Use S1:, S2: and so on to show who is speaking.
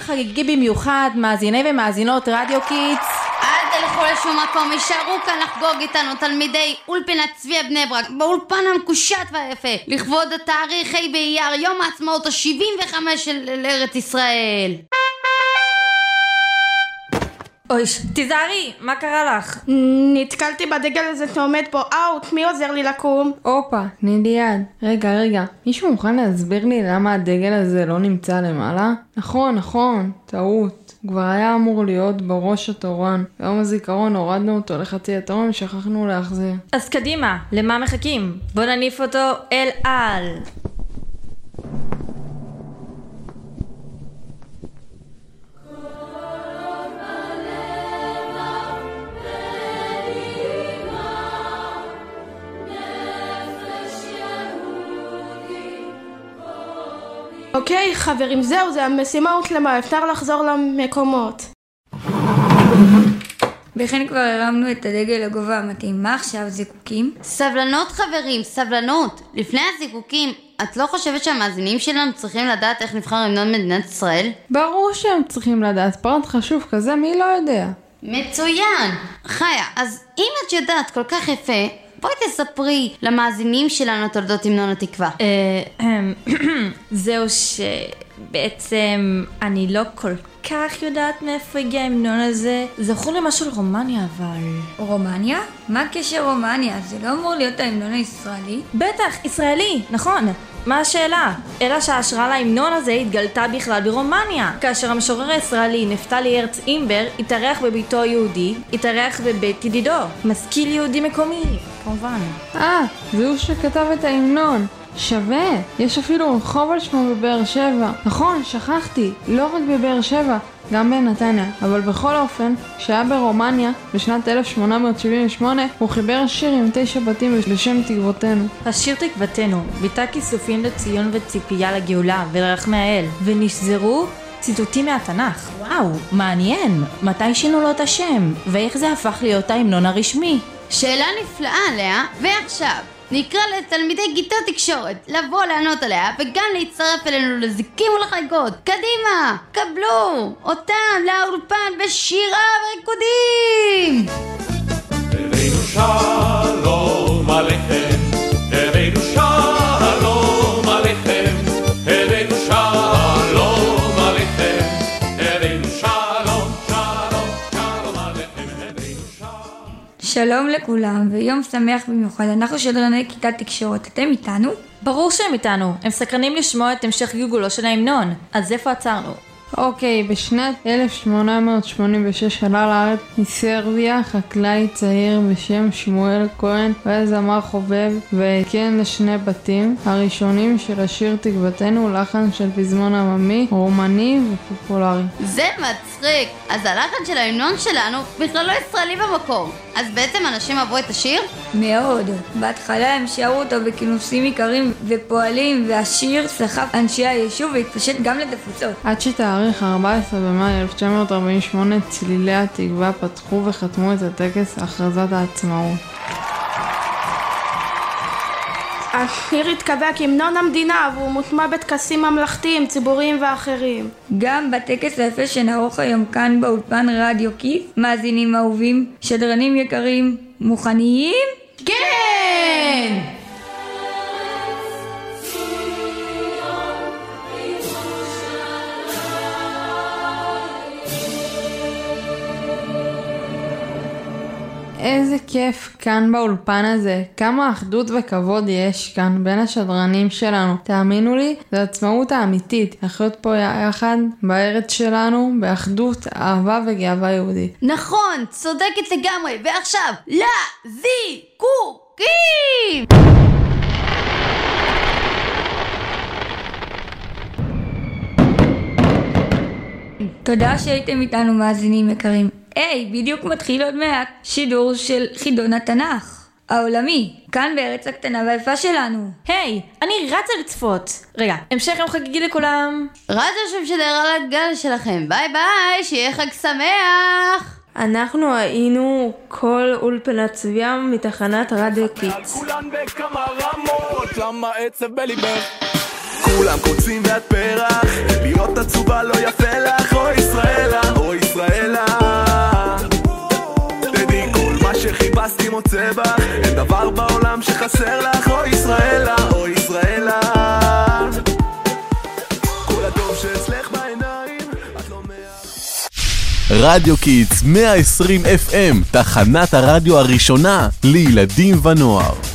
S1: חגיגי במיוחד, מאזיני ומאזינות רדיו Kids.
S2: אל תלכו לשום מקום, יישארו כאן לחגוג איתנו תלמידי אולפנת צביה בני ברק באולפן המקושט והיפה לכבוד התאריך ה' באייר, יום העצמאות ה-75 של ארץ ישראל.
S1: אוי, תיזהרי, מה קרה לך?
S3: נתקלתי בדגל הזה שעומד פה, אאוץ', מי עוזר לי לקום?
S4: הופה, תני לי יד. רגע, רגע, מישהו מוכן להסביר לי למה הדגל הזה לא נמצא למעלה? נכון, נכון, טעות. כבר היה אמור להיות בראש התורן. ביום הזיכרון הורדנו אותו לחצי התורן ושכחנו להחזיר.
S1: אז קדימה, למה מחכים? בוא נניף אותו אל על.
S3: אוקיי, חברים, זהו, זה המשימה הושלמה, אפשר לחזור למקומות.
S5: וכן כבר הרמנו את הדגל לגובה המתאים. מה עכשיו זיקוקים?
S2: סבלנות חברים, סבלנות. לפני הזיקוקים, את לא חושבת שהמאזינים שלנו צריכים לדעת איך נבחר המנון מדינת ישראל?
S4: ברור שהם צריכים לדעת, פרט חשוב כזה, מי לא יודע?
S2: מצוין! חיה, אז אם את יודעת כל כך יפה, בואי תספרי למאזינים שלנו תולדות המנון התקווה.
S1: אה, זהו שבעצם אני לא כל כך יודעת מאיפה הגיע ההמנון הזה. זכור לי משהו על רומניה אבל...
S5: רומניה? מה קשר רומניה? זה לא אמור להיות ההמנון הישראלי?
S1: בטח, ישראלי, נכון. מה השאלה? אלא שההשראה להמנון הזה התגלתה בכלל ברומניה. כאשר המשורר הישראלי נפתלי הרץ אימבר התארח בביתו היהודי, התארח בבית ידידו. משכיל יהודי מקומי, כמובן.
S4: אה, זה הוא שכתב את ההמנון. שווה, יש אפילו רחוב על שמו בבאר שבע. נכון, שכחתי, לא רק בבאר שבע, גם בנתניה. אבל בכל אופן, כשהיה ברומניה, בשנת 1878, הוא חיבר שיר עם תשע בתים בשם תקוותינו.
S1: השיר תקוותנו ביטא כיסופים לציון וציפייה לגאולה ולרחמי האל, ונשזרו ציטוטים מהתנ"ך. וואו, מעניין. מתי שינו לו את השם? ואיך זה הפך להיות ההמנון הרשמי?
S2: שאלה נפלאה, לאה, ועכשיו, נקרא לתלמידי כיתות תקשורת לבוא לענות עליה וגם להצטרף אלינו לזיקים ולחגות. קדימה, קבלו אותם לאולפן בשירה וריקודים!
S6: שלום.
S5: לכולם, ויום שמח במיוחד. אנחנו שדרני כיתת תקשורת. אתם איתנו?
S1: ברור שהם איתנו, הם סקרנים לשמוע את המשך גלגולו של ההמנון. אז איפה עצרנו?
S4: אוקיי, בשנת 1886 עלה לארץ מסרביה חקלאי צעיר בשם שמואל כהן והיה זמר חובב והתקן לשני בתים הראשונים של השיר תקוותנו, לחן של פזמון עממי, רומני ופופולרי.
S2: זה מצחיק! אז הלחן של ההמנון שלנו בכלל לא ישראלי במקור. אז בעצם אנשים אהבו את השיר?
S5: מאוד. בהתחלה הם שרו אותו בכינוסים עיקרים ופועלים, והשיר סחף אנשי היישוב והתפשט גם לתפוצות.
S4: עד שתאריך 14 במאי 1948 צלילי התקווה פתחו וחתמו את הטקס הכרזת העצמאות.
S3: השיר התקבע כהמנון המדינה והוא מוטמע בטקסים ממלכתיים, ציבוריים ואחרים.
S5: גם בטקס היפה שנערוך היום כאן באולפן רדיו כיס, מאזינים אהובים, שדרנים יקרים, מוכנים?
S2: כן!
S4: איזה כיף כאן באולפן הזה, כמה אחדות וכבוד יש כאן בין השדרנים שלנו. תאמינו לי, זו עצמאות האמיתית, לחיות פה יחד בארץ שלנו, באחדות, אהבה וגאווה יהודית.
S2: נכון, צודקת לגמרי, ועכשיו, לזיקוקים!
S5: תודה שהייתם איתנו מאזינים יקרים. היי, בדיוק מתחיל עוד מעט שידור של חידון התנ"ך העולמי, כאן בארץ הקטנה והיפה שלנו.
S1: היי, אני רצה לצפות. רגע, המשך יום חגיגי לכולם.
S2: רז שמשדר על הגל שלכם, ביי ביי, שיהיה חג שמח!
S3: אנחנו היינו כל אולפנת צביה מתחנת רדיו קיטס.
S6: כולן בכמה רמות, למה עצב בליבך?
S7: כולם קוצים ואת פרח להיות עצובה לא יפה לך אוי ישראלה, אוי ישראלה שחיפשתי מוצא בך אין דבר בעולם שחסר לך אוי ישראלה, אוי ישראלה. כל הטוב שאצלך בעיניים את לא מאה
S8: רדיו Kids 120 FM, תחנת הרדיו הראשונה לילדים ונוער.